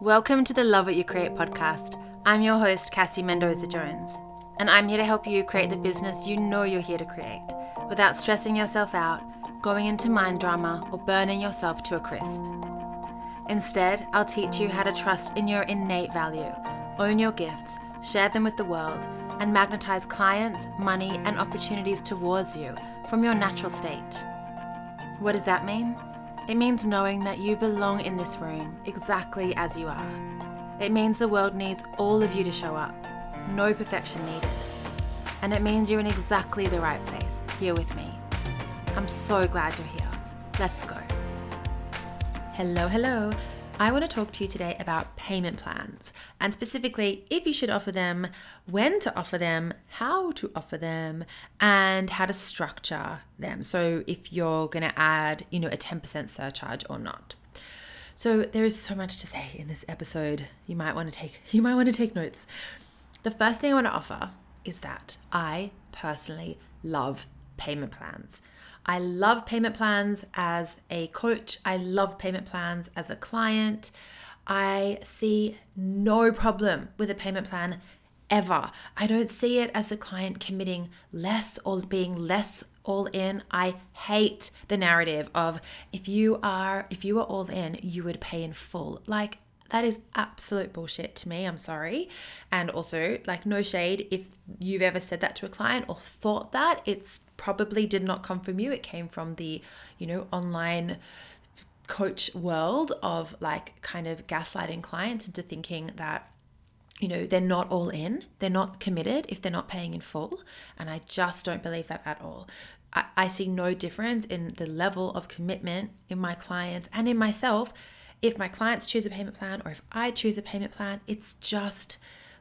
Welcome to the Love What You Create podcast. I'm your host, Cassie Mendoza Jones, and I'm here to help you create the business you know you're here to create without stressing yourself out, going into mind drama, or burning yourself to a crisp. Instead, I'll teach you how to trust in your innate value, own your gifts, share them with the world, and magnetize clients, money, and opportunities towards you from your natural state. What does that mean? It means knowing that you belong in this room exactly as you are. It means the world needs all of you to show up, no perfection needed. And it means you're in exactly the right place, here with me. I'm so glad you're here. Let's go. Hello, hello. I want to talk to you today about payment plans and specifically if you should offer them, when to offer them, how to offer them, and how to structure them. So if you're going to add, you know, a 10% surcharge or not. So there is so much to say in this episode. You might want to take you might want to take notes. The first thing I want to offer is that I personally love payment plans. I love payment plans as a coach. I love payment plans as a client. I see no problem with a payment plan ever. I don't see it as a client committing less or being less all in. I hate the narrative of if you are if you are all in, you would pay in full. Like that is absolute bullshit to me. I'm sorry. And also, like, no shade if you've ever said that to a client or thought that, it's probably did not come from you. It came from the, you know, online coach world of like kind of gaslighting clients into thinking that you know they're not all in they're not committed if they're not paying in full and i just don't believe that at all I, I see no difference in the level of commitment in my clients and in myself if my clients choose a payment plan or if I choose a payment plan, it's just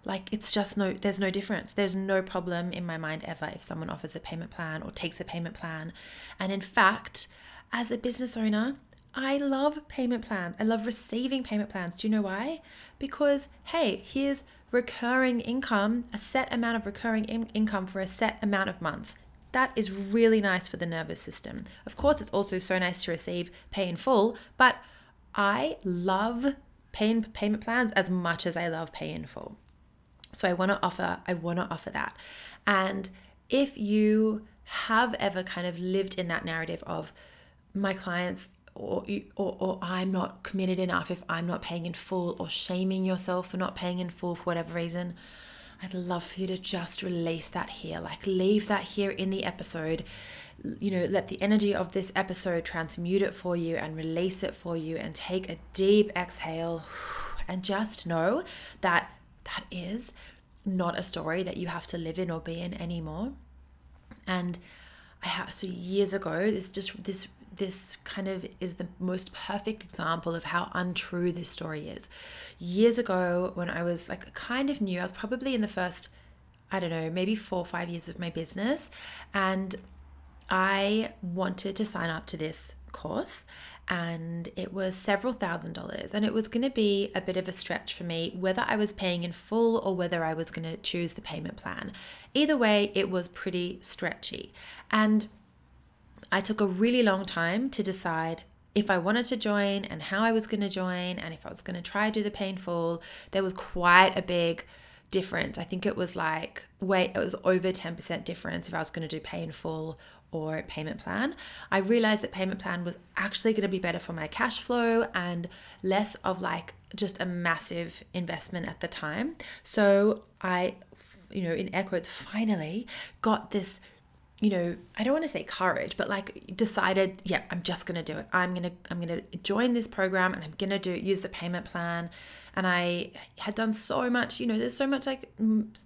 like it's just no there's no difference there's no problem in my mind ever if someone offers a payment plan or takes a payment plan and in fact as a business owner I love payment plans. I love receiving payment plans. Do you know why? Because, hey, here's recurring income, a set amount of recurring in- income for a set amount of months. That is really nice for the nervous system. Of course, it's also so nice to receive pay in full, but I love pay payment plans as much as I love pay in full. So I want to offer I want to offer that. And if you have ever kind of lived in that narrative of my clients or, or, or I'm not committed enough if I'm not paying in full, or shaming yourself for not paying in full for whatever reason, I'd love for you to just release that here. Like, leave that here in the episode you know, let the energy of this episode transmute it for you and release it for you and take a deep exhale and just know that that is not a story that you have to live in or be in anymore. And I have so years ago, this just this this kind of is the most perfect example of how untrue this story is. Years ago, when I was like kind of new, I was probably in the first, I don't know, maybe four or five years of my business. And I wanted to sign up to this course and it was several thousand dollars and it was going to be a bit of a stretch for me whether I was paying in full or whether I was going to choose the payment plan. Either way, it was pretty stretchy. And I took a really long time to decide if I wanted to join and how I was going to join and if I was going to try to do the pay in full. There was quite a big difference. I think it was like wait, it was over 10% difference if I was going to do pay in full or payment plan, I realized that payment plan was actually going to be better for my cash flow and less of like just a massive investment at the time. So I, you know, in air quotes, finally got this you know i don't want to say courage but like decided yeah i'm just to do it. I'm to i'm to join this program and i'm to do use the payment plan. And i had done so much you know there's so much like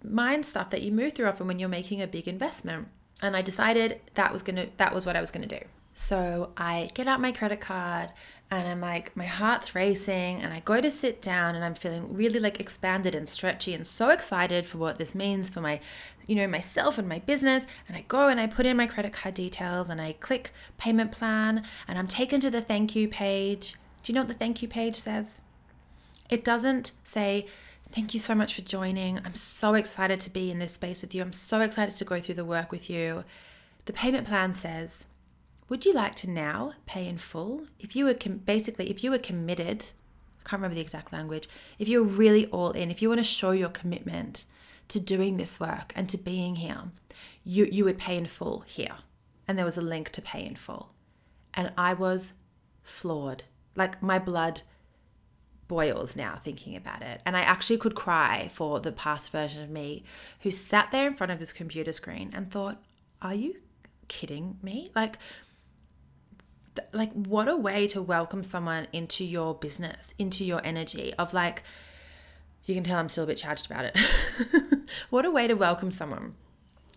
mind stuff that you move through often when you're making a big investment and I decided that was gonna that was what I was gonna do. So I get out my credit card and I'm like, my heart's racing, and I go to sit down and I'm feeling really like expanded and stretchy and so excited for what this means for my, you know, myself and my business. And I go and I put in my credit card details and I click payment plan and I'm taken to the thank you page. Do you know what the thank you page says? It doesn't say, Thank you so much for joining. I'm so excited to be in this space with you. I'm so excited to go through the work with you. The payment plan says, Would you like to now pay in full? If you were com- basically, if you were committed I can't remember the exact language. If you're really all in, if you want to show your commitment to doing this work and to being here, you, you would pay in full here. And there was a link to pay in full. And I was floored. Like my blood boils now thinking about it. And I actually could cry for the past version of me who sat there in front of this computer screen and thought, are you kidding me? Like, like what a way to welcome someone into your business, into your energy of like, you can tell I'm still a bit charged about it. what a way to welcome someone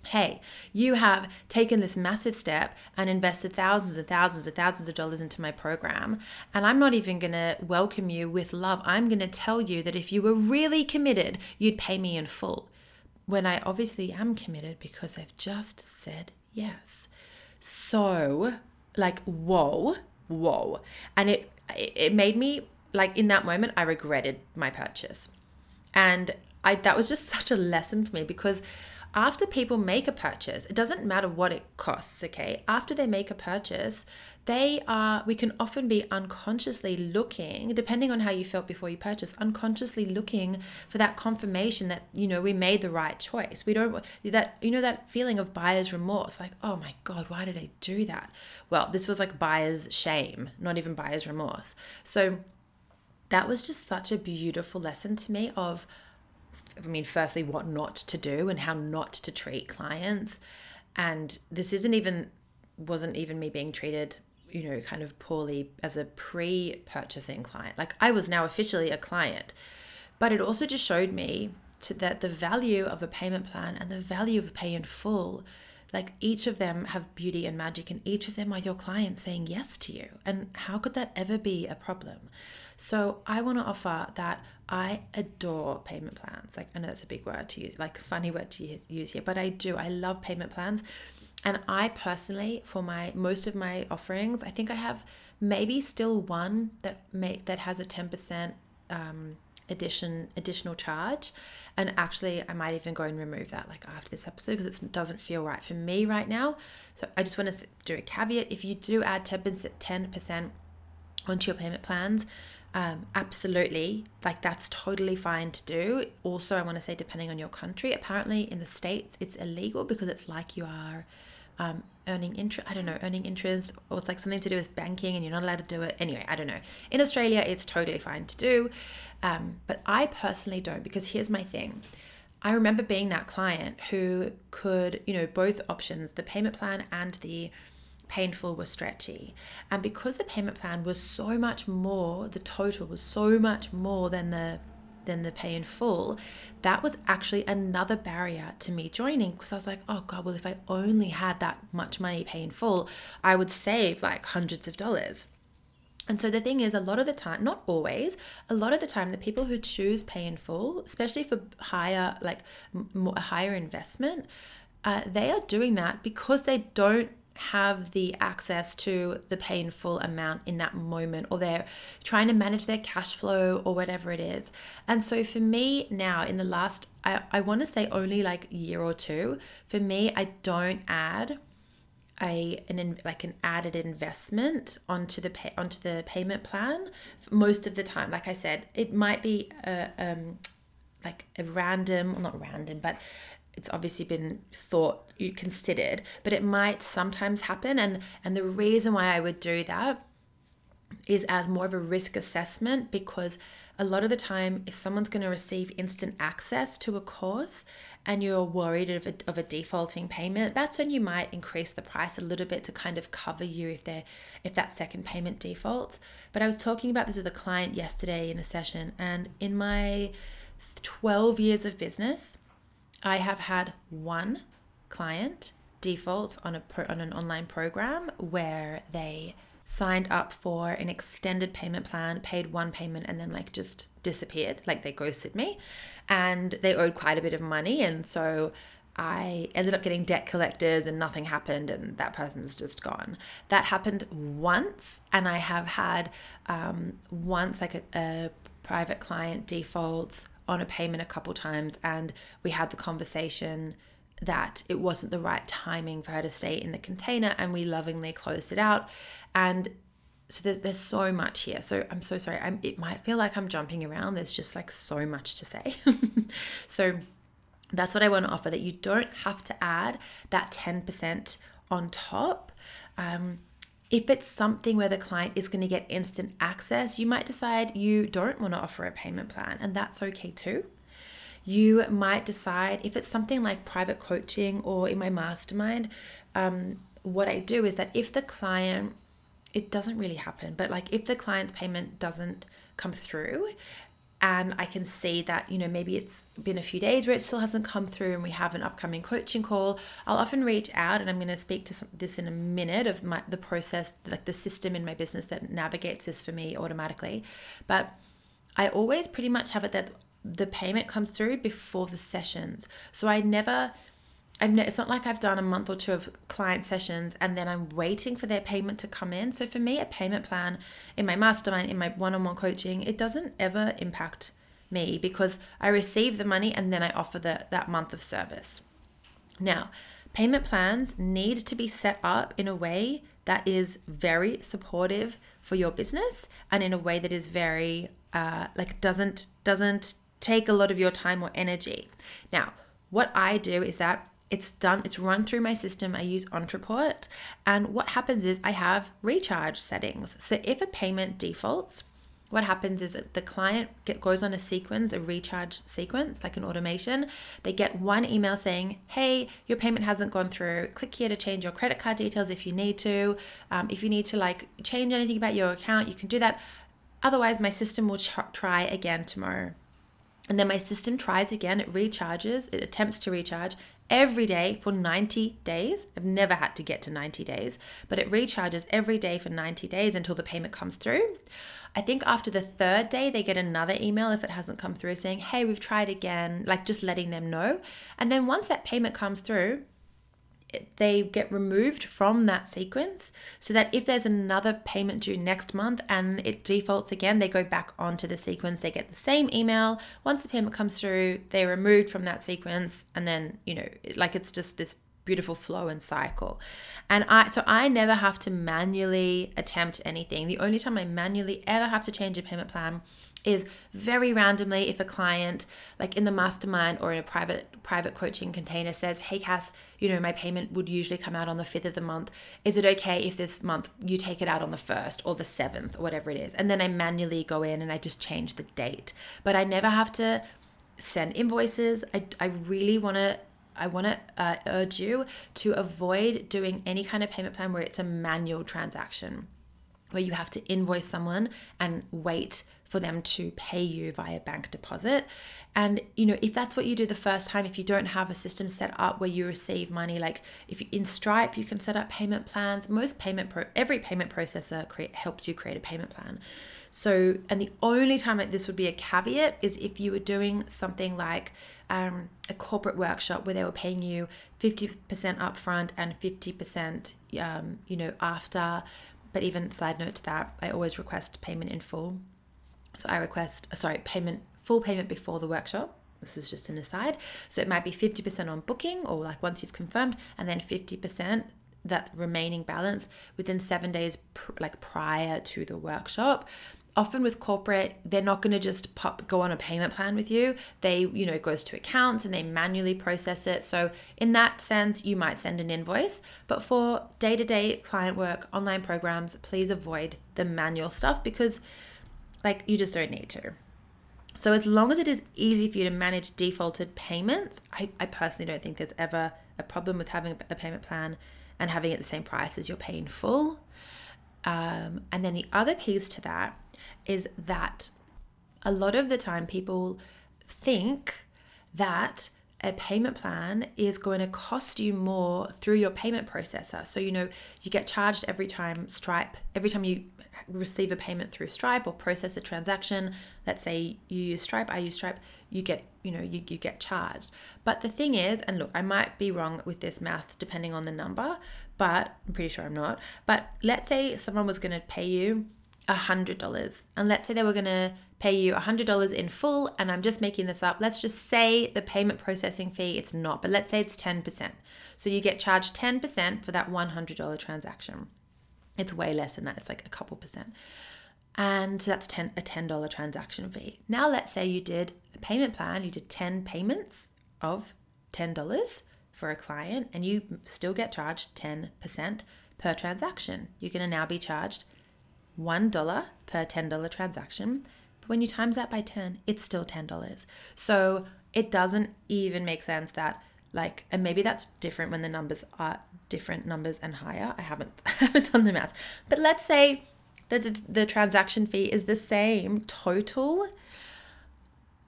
hey, you have taken this massive step and invested thousands and thousands and thousands of dollars into my program, and I'm not even going to welcome you with love. I'm going to tell you that if you were really committed, you'd pay me in full. When I obviously am committed because I've just said yes. So, like, whoa, whoa. And it it made me like in that moment I regretted my purchase. And I that was just such a lesson for me because after people make a purchase, it doesn't matter what it costs, okay? After they make a purchase, they are, we can often be unconsciously looking, depending on how you felt before you purchased, unconsciously looking for that confirmation that, you know, we made the right choice. We don't, that, you know, that feeling of buyer's remorse, like, oh my God, why did I do that? Well, this was like buyer's shame, not even buyer's remorse. So, that was just such a beautiful lesson to me of I mean, firstly, what not to do and how not to treat clients. And this isn't even, wasn't even me being treated, you know, kind of poorly as a pre purchasing client. Like I was now officially a client. But it also just showed me to, that the value of a payment plan and the value of pay in full like each of them have beauty and magic and each of them are your clients saying yes to you and how could that ever be a problem so i want to offer that i adore payment plans. Like i know that's a big word to use like funny word to use here but i do. I love payment plans. And i personally for my most of my offerings i think i have maybe still one that may that has a 10% um, addition additional charge. And actually i might even go and remove that like after this episode because it doesn't feel right for me right now. So i just want to do a caveat. If you do add 10% 10% onto your payment plans um, absolutely like that's totally fine to do also i want to say depending on your country apparently in the states it's illegal because it's like you are um, earning interest. I don't know, earning interest, or it's like something to do with banking and you're not allowed to do it. Anyway, I don't know. In Australia, it's totally fine to do. Um, but I personally don't because here's my thing. I remember being that client who could, you know, both options, the payment plan and the pay in full were stretchy. And because the payment plan was so much more, the total was so much more than the than the pay in full, that was actually another barrier to me joining because I was like, oh God, well, if I only had that much money pay in full, I would save like hundreds of dollars. And so the thing is, a lot of the time, not always, a lot of the time, the people who choose pay in full, especially for higher, like more, higher investment, uh, they are doing that because they don't have the access to the painful amount in that moment or they're trying to manage their cash flow or whatever it is. And so for me now in the last I, I want to say only like year or two, for me I don't add a an like an added investment onto the pay, onto the payment plan most of the time. Like I said, it might be a um like a random, not random, but it's obviously been thought you considered but it might sometimes happen and and the reason why i would do that is as more of a risk assessment because a lot of the time if someone's going to receive instant access to a course and you're worried of a, of a defaulting payment that's when you might increase the price a little bit to kind of cover you if they if that second payment defaults. But i was talking about this with a client yesterday in a session and in my 12 years of business I have had one client default on a on an online program where they signed up for an extended payment plan, paid one payment, and then like just disappeared, like they ghosted me, and they owed quite a bit of money, and so I ended up getting debt collectors and nothing happened, and that person's just gone. That happened once, and I have had um, once like a, a private client default on a payment a couple times and we had the conversation that it wasn't the right timing for her to stay in the container and we lovingly closed it out and so there's, there's so much here. So I'm so sorry. I'm, it might feel like I'm jumping around. There's just like so much to say. so that's what I want to offer that you don't have to add that 10% on top. Um, if it's something where the client is going to get instant access, you might decide you don't want to offer a payment plan, and that's okay too. You might decide if it's something like private coaching or in my mastermind, um, what I do is that if the client, it doesn't really happen, but like if the client's payment doesn't come through and I can see that, you know, maybe it's been a few days where it still hasn't come through and we have an upcoming coaching call, I'll often reach out and I'm going to speak to some, this in a minute of my the process, like the system in my business that navigates this for me automatically. But I always pretty much have it that the payment comes through before the sessions. So I never Ne- it's not like I've done a month or two of client sessions and then I'm waiting for their payment to come in. So for me, a payment plan in my mastermind, in my one-on-one coaching, it doesn't ever impact me because I receive the money and then I offer the, that month of service. Now, payment plans need to be set up in a way that is very supportive for your business and in a way that is very uh, like doesn't doesn't take a lot of your time or energy. Now, what I do is that it's done, it's run through my system. I use Ontraport. And what happens is I have recharge settings. So if a payment defaults, what happens is that the client get, goes on a sequence, a recharge sequence, like an automation. They get one email saying, hey, your payment hasn't gone through. Click here to change your credit card details if you need to. Um, if you need to like change anything about your account, you can do that. Otherwise, my system will ch- try again tomorrow. And then my system tries again, it recharges, it attempts to recharge, every day for 90 days. I've never had to get to 90 days, but it recharges every day for 90 days until the payment comes through. I think after the third day, they get another email if it hasn't come through saying, hey, we've tried again, like just letting them know. And then once that payment comes through, they get removed from that sequence so that if there's another payment due next month and it defaults again, they go back onto the sequence. They get the same email. Once the payment comes through, they're removed from that sequence. And then, you know, like it's just this beautiful flow and cycle. And I so I never have to manually attempt anything. The only time I manually ever have to change a payment plan is very randomly if a client like in the mastermind or in a private private coaching container says hey cass you know my payment would usually come out on the 5th of the month is it okay if this month you take it out on the 1st or the 7th or whatever it is and then i manually go in and i just change the date but i never have to send invoices i, I really want to I want to uh, urge you to avoid doing any kind of payment plan where it's a manual transaction, where you have to invoice someone and wait for them to pay you via bank deposit. And you know, if that's what you do the first time, if you don't have a system set up where you receive money, like if you, in Stripe you can set up payment plans. Most payment pro, every payment processor create, helps you create a payment plan. So, and the only time that this would be a caveat is if you were doing something like um, a corporate workshop where they were paying you 50% upfront and 50%, um, you know, after. But even side note to that, I always request payment in full. So I request, uh, sorry, payment, full payment before the workshop. This is just an aside. So it might be 50% on booking or like once you've confirmed, and then 50% that remaining balance within seven days, pr- like prior to the workshop often with corporate they're not going to just pop go on a payment plan with you they you know it goes to accounts and they manually process it so in that sense you might send an invoice but for day-to-day client work online programs please avoid the manual stuff because like you just don't need to. So as long as it is easy for you to manage defaulted payments, I, I personally don't think there's ever a problem with having a payment plan and having it the same price as you're paying full. Um, and then the other piece to that is that a lot of the time people think that a payment plan is going to cost you more through your payment processor. So, you know, you get charged every time Stripe, every time you receive a payment through Stripe or process a transaction, let's say you use Stripe, I use Stripe, you get, you know, you, you get charged. But the thing is, and look, I might be wrong with this math depending on the number, but I'm pretty sure I'm not. But let's say someone was going to pay you $100 and let's say they were going to pay you $100 in full and I'm just making this up. Let's just say the payment processing fee it's not, but let's say it's 10%. So you get charged 10% for that $100 transaction. It's way less than that. It's like a couple percent. And that's 10, a $10 transaction fee. Now, let's say you did a payment plan, you did 10 payments of $10 for a client, and you still get charged 10% per transaction. You're going to now be charged $1 per $10 transaction. But when you times that by 10, it's still $10. So it doesn't even make sense that like and maybe that's different when the numbers are different numbers and higher. I haven't I haven't done the math. But let's say that the, the transaction fee is the same total,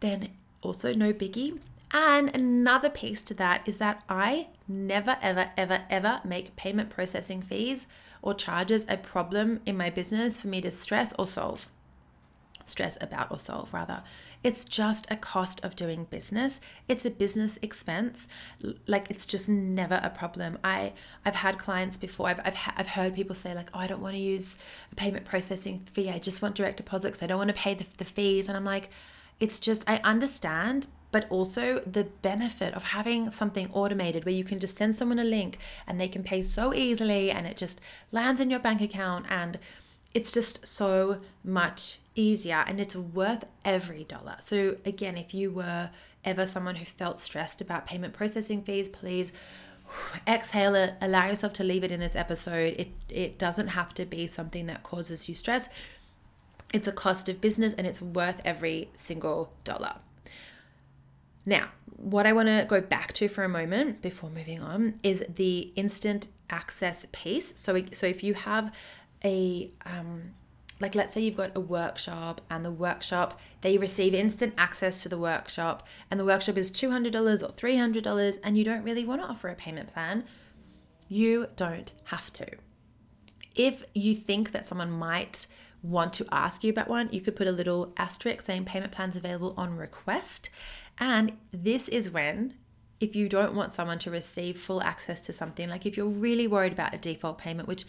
then also no biggie. And another piece to that is that I never, ever, ever, ever make payment processing fees or charges a problem in my business for me to stress or solve. Stress about or solve, rather. It's just a cost of doing business. It's a business expense. Like it's just never a problem. I I've had clients before. I've I've, I've heard people say like, oh, I don't want to use a payment processing fee. I just want direct deposits. I don't want to pay the, the fees. And I'm like, it's just I understand, but also the benefit of having something automated where you can just send someone a link and they can pay so easily and it just lands in your bank account and it's just so much easier and it's worth every dollar. So, again, if you were ever someone who felt stressed about payment processing fees, please exhale it, allow yourself to leave it in this episode. It, it doesn't have to be something that causes you stress. It's a cost of business and it's worth every single dollar. Now, what I want to go back to for a moment before moving on is the instant access piece. So, so if you have a um, like let's say you've got a workshop and the workshop they receive instant access to the workshop and the workshop is $200 or $300 and you don't really want to offer a payment plan you don't have to. If you think that someone might want to ask you about one you could put a little asterisk saying payment plans available on request. And this is when if you don't want someone to receive full access to something like if you're really worried about a default payment which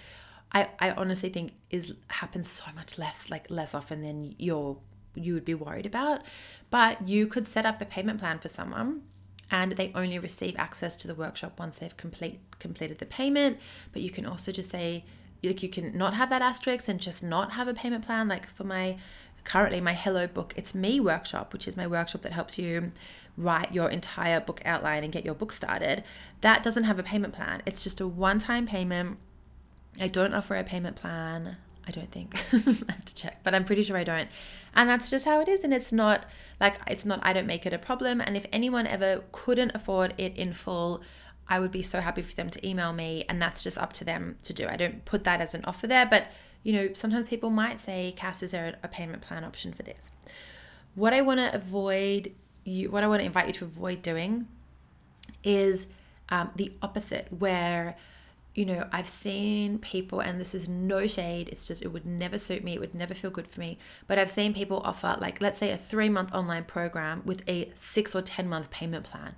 I, I honestly think is happens so much less like less often than you're you would be worried about. But you could set up a payment plan for someone and they only receive access to the workshop once they've complete completed the payment. But you can also just say like you can not have that asterisk and just not have a payment plan. Like for my currently my Hello Book It's Me workshop, which is my workshop that helps you write your entire book outline and get your book started. That doesn't have a payment plan. It's just a one-time payment I don't offer a payment plan. I don't think. I have to check, but I'm pretty sure I don't. And that's just how it is. And it's not like, it's not, I don't make it a problem. And if anyone ever couldn't afford it in full, I would be so happy for them to email me. And that's just up to them to do. I don't put that as an offer there. But, you know, sometimes people might say, Cass, is there a payment plan option for this? What I want to avoid, you, what I want to invite you to avoid doing is um, the opposite, where you know, I've seen people, and this is no shade, it's just, it would never suit me, it would never feel good for me. But I've seen people offer, like, let's say a three month online program with a six or 10 month payment plan.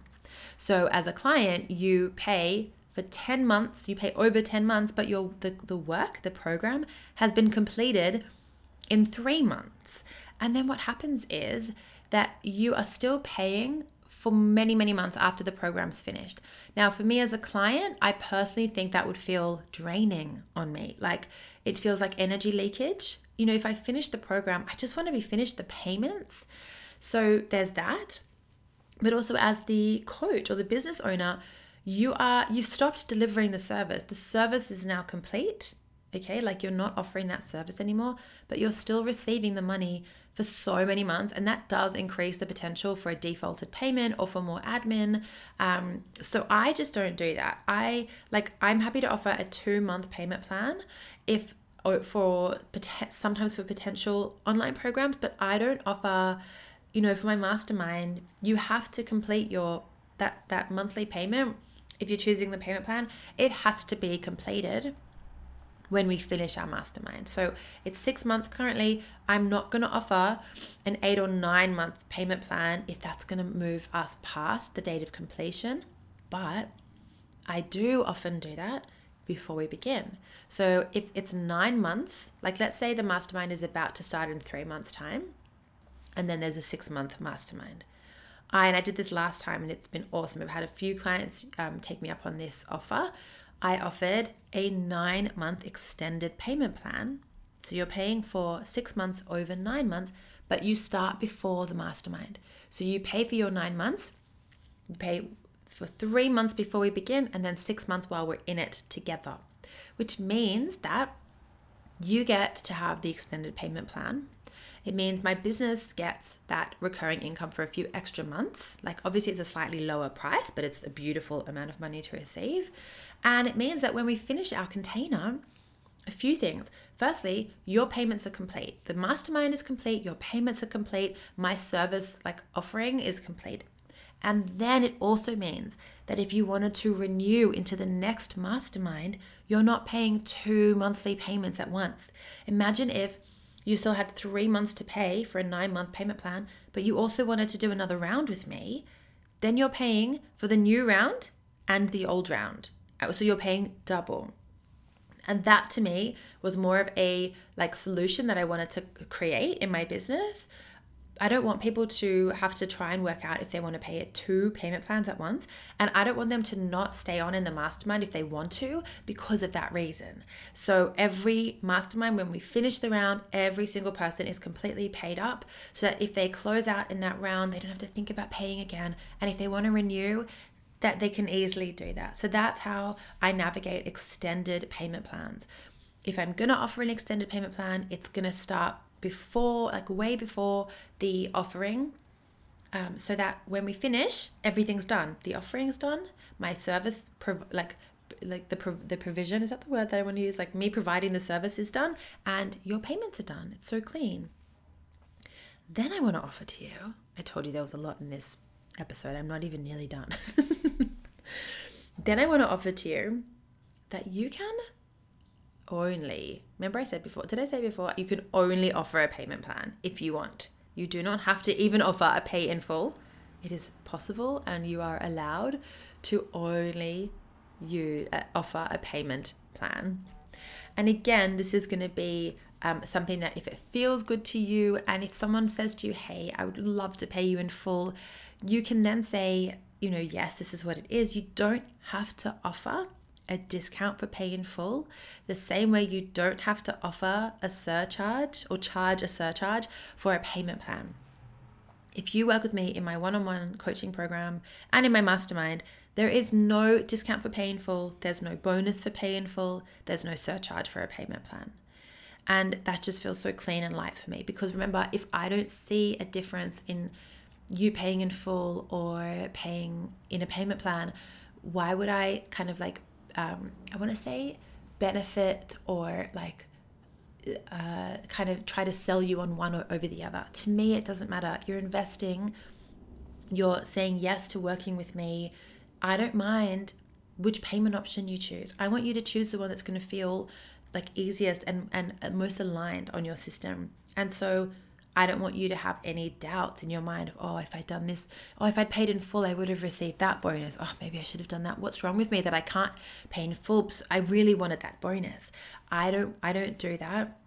So as a client, you pay for 10 months, you pay over 10 months, but your the, the work, the program has been completed in three months. And then what happens is that you are still paying for many, many months after the program's finished. Now, for me as a client, I personally think that would feel draining on me. Like it feels like energy leakage. You know, if I finish the program, I just want to be finished the payments. So there's that. But also as the coach or the business owner, you are you stopped delivering the service. The service is now complete. Okay, like you're not offering that service anymore, but you're still receiving the money for so many months, and that does increase the potential for a defaulted payment or for more admin. Um, so I just don't do that. I like I'm happy to offer a two month payment plan if for sometimes for potential online programs, but I don't offer. You know, for my mastermind, you have to complete your that that monthly payment if you're choosing the payment plan. It has to be completed when we finish our mastermind. So it's six months currently. I'm not going to offer an eight or nine month payment plan if that's going to move us past the date of completion. But I do often do that before we begin. So if it's nine months, like let's say the mastermind is about to start in three months' time, and then there's a six month mastermind. I, and I did this last time and it's been awesome. I've had a few clients um, take me up on this offer I offered a nine month extended payment plan. So you're paying for six months over nine months, but you start before the mastermind. So you pay for your nine months, you pay for three months before we begin, and then six months while we're in it together, which means that you get to have the extended payment plan. It means my business gets that recurring income for a few extra months. Like, obviously, it's a slightly lower price, but it's a beautiful amount of money to receive. And it means that when we finish our container, a few things. Firstly, your payments are complete. The mastermind is complete, your payments are complete, my service like offering is complete. And then it also means that if you wanted to renew into the next mastermind, you're not paying two monthly payments at once. Imagine if you still had three months to pay for a nine month payment plan, but you also wanted to do another round with me, then you're paying for the new round and the old round. So you're paying double. And that to me was more of a like solution that I wanted to create in my business I don't want people to have to try and work out if they want to pay it two payment plans at once. And I don't want them to not stay on in the mastermind if they want to because of that reason. So every mastermind, when we finish the round, every single person is completely paid up so that if they close out in that round, they don't have to think about paying again. And if they want to renew, that they can easily do that. So that's how I navigate extended payment plans. If I'm going to offer an extended payment plan, it's going to start before, like way before the offering, um, so that when we finish, everything's done. The offering's done. My service, prov- like like the the provision is that the word that I want to use? Like me providing the service is done, and your payments are done. It's so clean. Then I want to offer to you. I told you there was a lot in this episode. I'm not even nearly done. then I want to offer to you that you can only, remember I said before, did I say before? You can only offer a payment plan if you want. You do not have to even offer a pay in full. It is possible and you are allowed to only you uh, offer a payment plan. And again, this is going to be um, something that if it feels good to you, and if someone says to you, Hey, I would love to pay you in full, you can then say, You know, yes, this is what it is. You don't have to offer a discount for pay in full, the same way you don't have to offer a surcharge or charge a surcharge for a payment plan. If you work with me in my one on one coaching program and in my mastermind, there is no discount for pay in full, there's no bonus for pay in full, there's no surcharge for a payment plan. And that just feels so clean and light for me because remember, if I don't see a difference in you paying in full or paying in a payment plan, why would I kind of like um, I want to say benefit or like uh, kind of try to sell you on one or over the other. To me, it doesn't matter. You're investing, you're saying yes to working with me. I don't mind which payment option you choose. I want you to choose the one that's going to feel like easiest and, and most aligned on your system. And so I don't want you to have any doubts in your mind of, oh, if I'd done this, oh, if I'd paid in full, I would have received that bonus. Oh, maybe I should have done that. What's wrong with me that I can't pay in full? I really wanted that bonus. I don't, I don't do that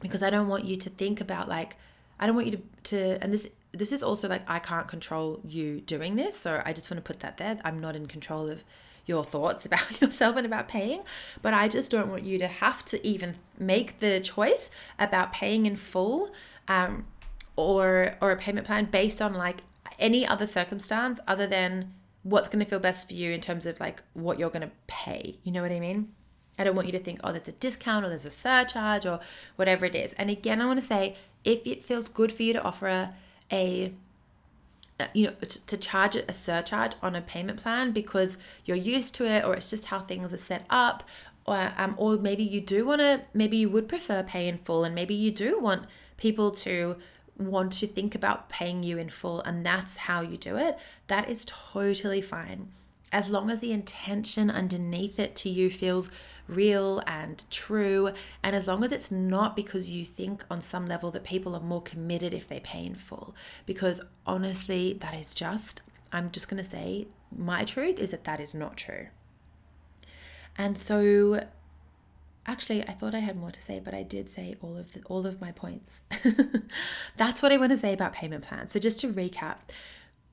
because I don't want you to think about like, I don't want you to, to, and this, this is also like, I can't control you doing this. So I just want to put that there. I'm not in control of your thoughts about yourself and about paying, but I just don't want you to have to even make the choice about paying in full um, or or a payment plan based on like any other circumstance other than what's going to feel best for you in terms of like what you're going to pay. You know what I mean? I don't want you to think, oh, there's a discount or there's a surcharge or whatever it is. And again, I want to say if it feels good for you to offer a, a you know to charge a surcharge on a payment plan because you're used to it or it's just how things are set up or um, or maybe you do want to maybe you would prefer pay in full and maybe you do want people to want to think about paying you in full and that's how you do it, that is totally fine. As long as the intention underneath it to you feels real and true, and as long as it's not because you think on some level that people are more committed if they pay in full. Because honestly, that is just, I'm just going to say, my truth is that that is not true. And so actually i thought i had more to say but i did say all of the, all of my points that's what i want to say about payment plans so just to recap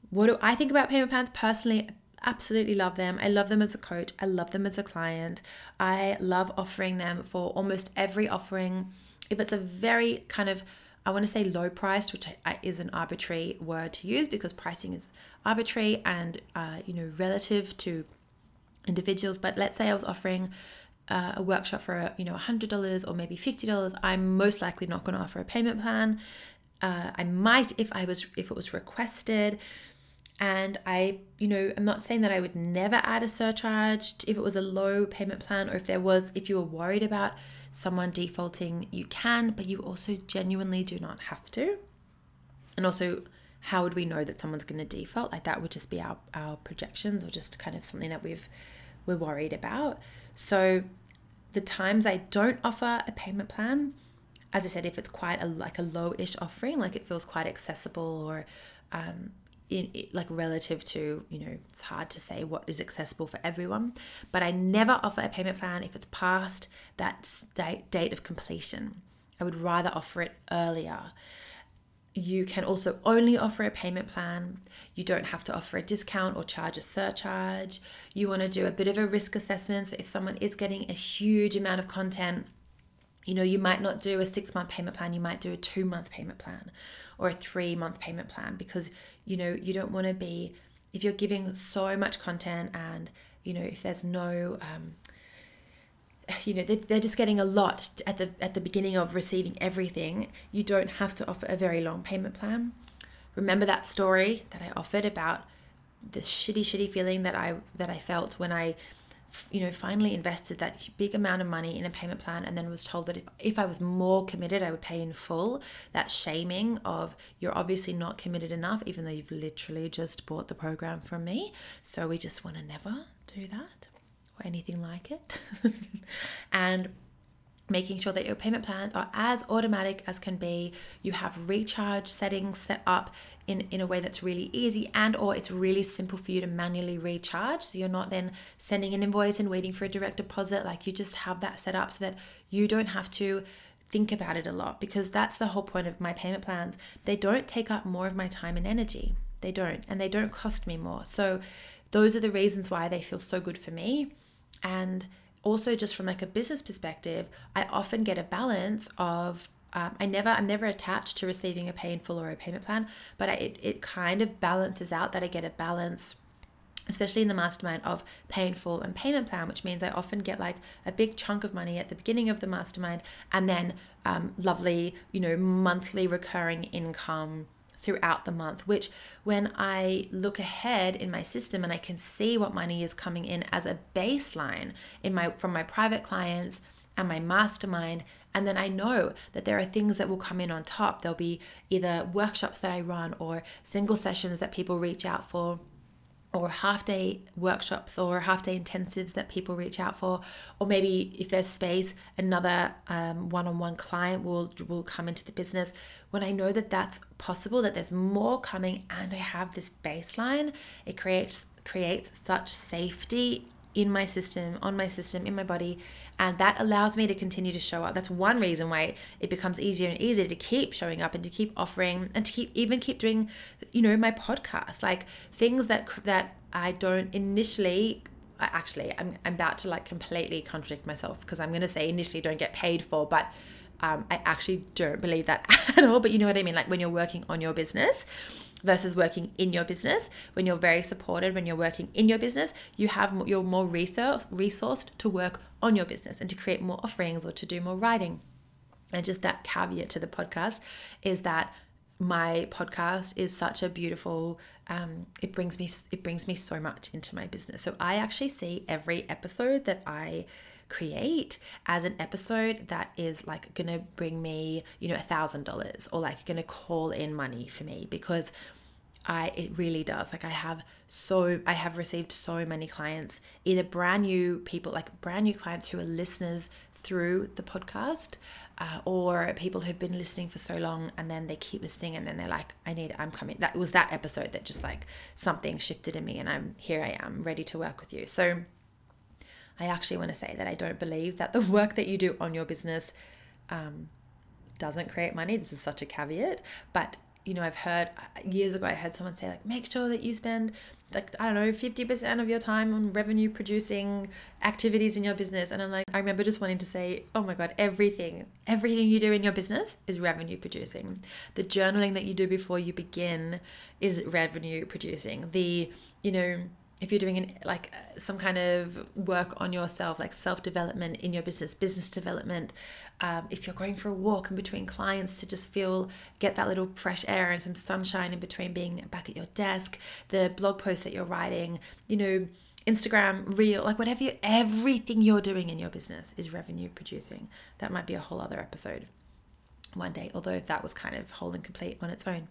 what do i think about payment plans personally absolutely love them. I love them as a coach. I love them as a client. I love offering them for almost every offering. If it's a very kind of I want to say low priced, which is an arbitrary word to use because pricing is arbitrary and uh, you know relative to individuals. But let's say I was offering uh, a workshop for you know $100 or maybe $50 i'm most likely not going to offer a payment plan uh, i might if i was if it was requested and i you know i'm not saying that i would never add a surcharge if it was a low payment plan or if there was if you were worried about someone defaulting you can but you also genuinely do not have to. And also how would we know that someone's going to default? Like that would just be our, our projections or just kind of something that we've we're worried about. So the times I don't offer a payment plan, as I said, if it's quite a like a low-ish offering, like it feels quite accessible or um, in, like relative to you know it's hard to say what is accessible for everyone but i never offer a payment plan if it's past that date, date of completion i would rather offer it earlier you can also only offer a payment plan. You don't have to offer a discount or charge a surcharge. You want to do a bit of a risk assessment. So, if someone is getting a huge amount of content, you know, you might not do a six month payment plan, you might do a two month payment plan or a three month payment plan because, you know, you don't want to be, if you're giving so much content and, you know, if there's no, um, you know they're, just getting a lot at the at the beginning of receiving everything you don't have to offer a very long payment plan. Remember that story that i offered about the shitty shitty feeling that i that i felt when i you know finally invested that big amount of money in a payment plan and then was told that if, if i was more committed i would pay in full that shaming of you're obviously not committed enough even though you've literally just bought the program from me so we just want to never do that or anything like it. and making sure that your payment plans are as automatic as can be. You have recharge settings set up in, in a way that's really easy and or it's really simple for you to manually recharge. So you're not then sending an invoice and waiting for a direct deposit. Like you just have that set up so that you don't have to think about it a lot because that's the whole point of my payment plans. They don't take up more of my time and energy. They don't and they don't cost me more. So those are the reasons why they feel so good for me. And also just from like a business perspective, I often get a balance of um, I never I'm never attached to receiving a pay in full or a payment plan, but I, it it kind of balances out that I get a balance especially in the mastermind of pay in full and payment plan, which means I often get like a big chunk of money at the beginning of the mastermind and then um, lovely, you know, monthly recurring income throughout the month, which when I look ahead in my system and I can see what money is coming in as a baseline in my from my private clients and my mastermind and then I know that there are things that will come in on top. There'll be either workshops that I run or single sessions that people reach out for or half day workshops or half day intensives that people reach out for or maybe if there's space another um, one-on-one client will will come into the business when i know that that's possible that there's more coming and i have this baseline it creates creates such safety in my system, on my system, in my body. And that allows me to continue to show up. That's one reason why it becomes easier and easier to keep showing up and to keep offering and to keep even keep doing, you know, my podcast. Like things that that I don't initially actually I'm, I'm about to like completely contradict myself because I'm going to say initially don't get paid for, but um, I actually don't believe that at all. But you know what I mean? Like when you're working on your business, versus working in your business. When you're very supported, when you're working in your business, you have you're more resource, resourced to work on your business and to create more offerings or to do more writing. And just that caveat to the podcast is that my podcast is such a beautiful um, it brings me it brings me so much into my business so i actually see every episode that i create as an episode that is like gonna bring me, you know, a thousand dollars or like gonna call in money for me because I it really does. Like I have so I have received so many clients, either brand new people, like brand new clients who are listeners through the podcast, uh, or people who've been listening for so long and then they keep listening and then they're like, I need, I'm coming. That was that episode that just like something shifted in me and I'm here. I am ready to work with you. So I actually want to say that I don't believe that the work that you do on your business um, doesn't create money. This is such a caveat, but you know, I've heard years ago, I heard someone say, like, make sure that you spend like I don't know, 50% of your time on revenue producing activities in your business. And I'm like, I remember just wanting to say, oh my God, everything, everything you do in your business is revenue producing. The journaling that you do before you begin is revenue producing. The, you know, if you're doing an, like some kind of work on yourself, like self development in your business, business development, um, if you're going for a walk in between clients to just feel, get that little fresh air and some sunshine in between being back at your desk, the blog posts that you're writing, you know, Instagram, reel, like whatever, you, everything you're doing in your business is revenue producing. That might be a whole other episode one day, although that was kind of whole and complete on its own.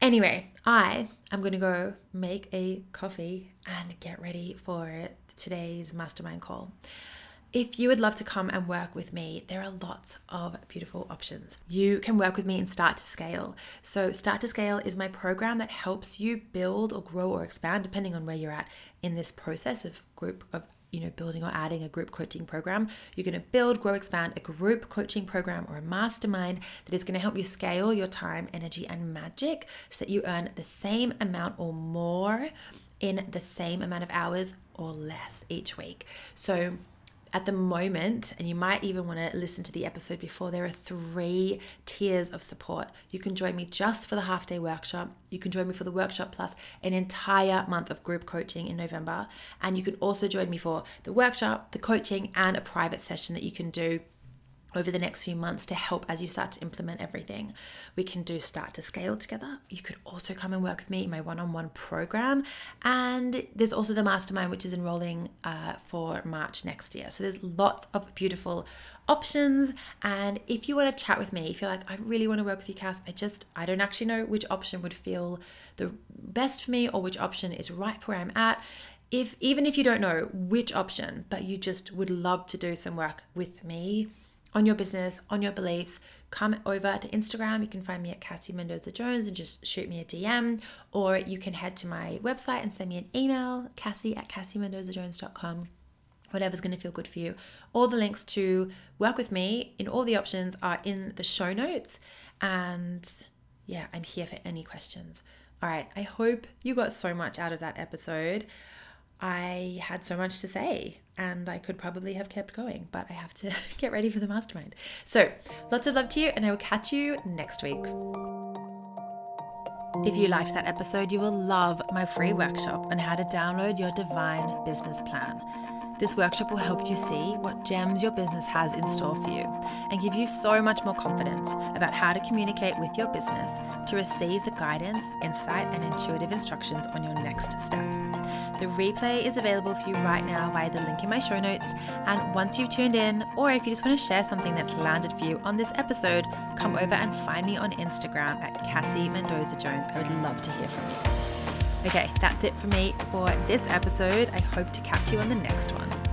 Anyway, I am going to go make a coffee and get ready for today's mastermind call. If you would love to come and work with me, there are lots of beautiful options. You can work with me in Start to Scale. So, Start to Scale is my program that helps you build or grow or expand, depending on where you're at in this process of group of you know building or adding a group coaching program you're going to build grow expand a group coaching program or a mastermind that is going to help you scale your time energy and magic so that you earn the same amount or more in the same amount of hours or less each week. So at the moment, and you might even want to listen to the episode before, there are three tiers of support. You can join me just for the half day workshop. You can join me for the workshop plus an entire month of group coaching in November. And you can also join me for the workshop, the coaching, and a private session that you can do over the next few months to help as you start to implement everything. We can do start to scale together. You could also come and work with me in my one on one program. And there's also the mastermind, which is enrolling uh, for March next year. So there's lots of beautiful options. And if you want to chat with me, if you're like, I really want to work with you, Cass, I just, I don't actually know which option would feel the best for me or which option is right for where I'm at if even if you don't know which option but you just would love to do some work with me on your business, on your beliefs, come over to Instagram. You can find me at Cassie Mendoza Jones and just shoot me a DM, or you can head to my website and send me an email, Cassie at CassieMendozaJones.com. Whatever's going to feel good for you. All the links to work with me in all the options are in the show notes. And yeah, I'm here for any questions. All right, I hope you got so much out of that episode. I had so much to say and I could probably have kept going, but I have to get ready for the mastermind. So, lots of love to you, and I will catch you next week. If you liked that episode, you will love my free workshop on how to download your divine business plan. This workshop will help you see what gems your business has in store for you and give you so much more confidence about how to communicate with your business to receive the guidance, insight, and intuitive instructions on your next step. The replay is available for you right now via the link in my show notes. And once you've tuned in, or if you just want to share something that's landed for you on this episode, come over and find me on Instagram at Cassie Mendoza Jones. I would love to hear from you. Okay, that's it for me for this episode. I hope to catch you on the next one.